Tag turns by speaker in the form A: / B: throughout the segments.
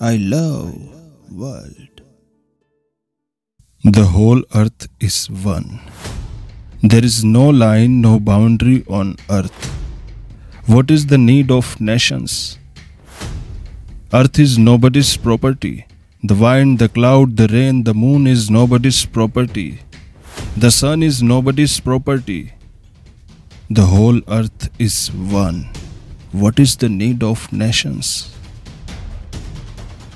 A: I love world. The whole earth is one. There is no line, no boundary on earth. What is the need of nations? Earth is nobody's property. The wind, the cloud, the rain, the moon is nobody's property. The sun is nobody's property. The whole earth is one. What is the need of nations?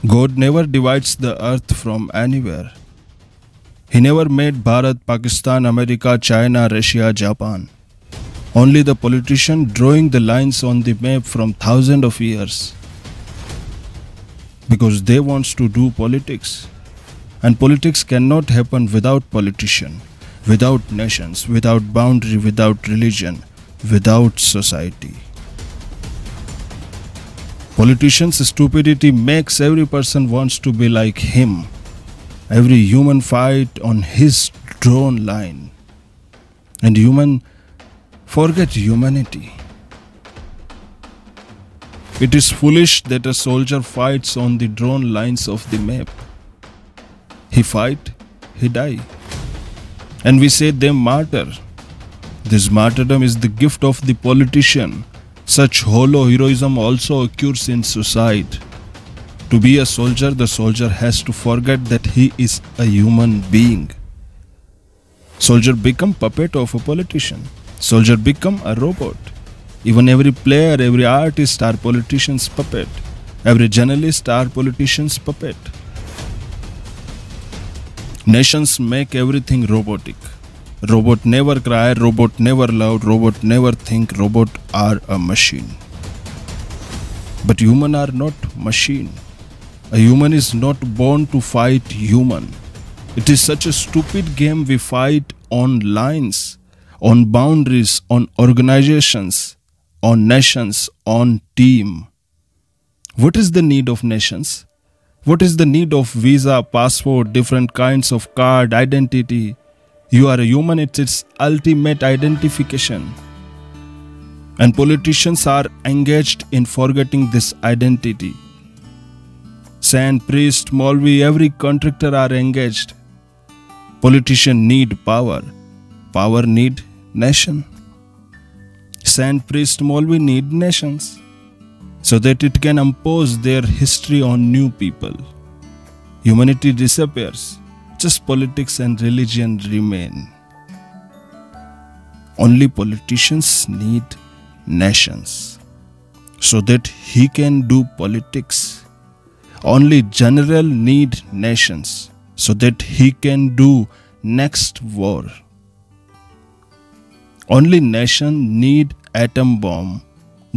A: God never divides the earth from anywhere. He never made Bharat, Pakistan, America, China, Russia, Japan. Only the politician drawing the lines on the map from thousands of years. Because they wants to do politics. And politics cannot happen without politician, without nations, without boundary, without religion, without society. Politician's stupidity makes every person wants to be like him. Every human fight on his drawn line. And human forget humanity. It is foolish that a soldier fights on the drawn lines of the map. He fight, he die. And we say them martyr. This martyrdom is the gift of the politician such hollow heroism also occurs in suicide. To be a soldier, the soldier has to forget that he is a human being. Soldier become puppet of a politician. Soldier become a robot. Even every player, every artist are politician's puppet. Every journalist are politician's puppet. Nations make everything robotic. Robot never cry, robot never love, robot never think, robot are a machine. But human are not machine. A human is not born to fight human. It is such a stupid game we fight on lines, on boundaries, on organizations, on nations, on team. What is the need of nations? What is the need of visa, passport, different kinds of card, identity, you are a human, it's its ultimate identification. And politicians are engaged in forgetting this identity. Saint, priest, Maulvi, every contractor are engaged. Politician need power. Power need nation. Saint, priest, Maulvi need nations so that it can impose their history on new people. Humanity disappears just politics and religion remain. Only politicians need nations so that he can do politics. Only general need nations so that he can do next war. Only nation need atom bomb,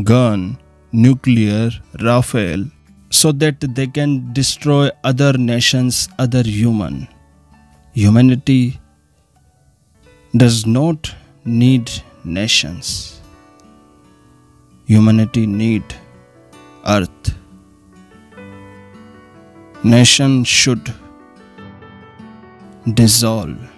A: gun, nuclear, Rafale so that they can destroy other nations, other human. Humanity does not need nations. Humanity need earth. Nation should dissolve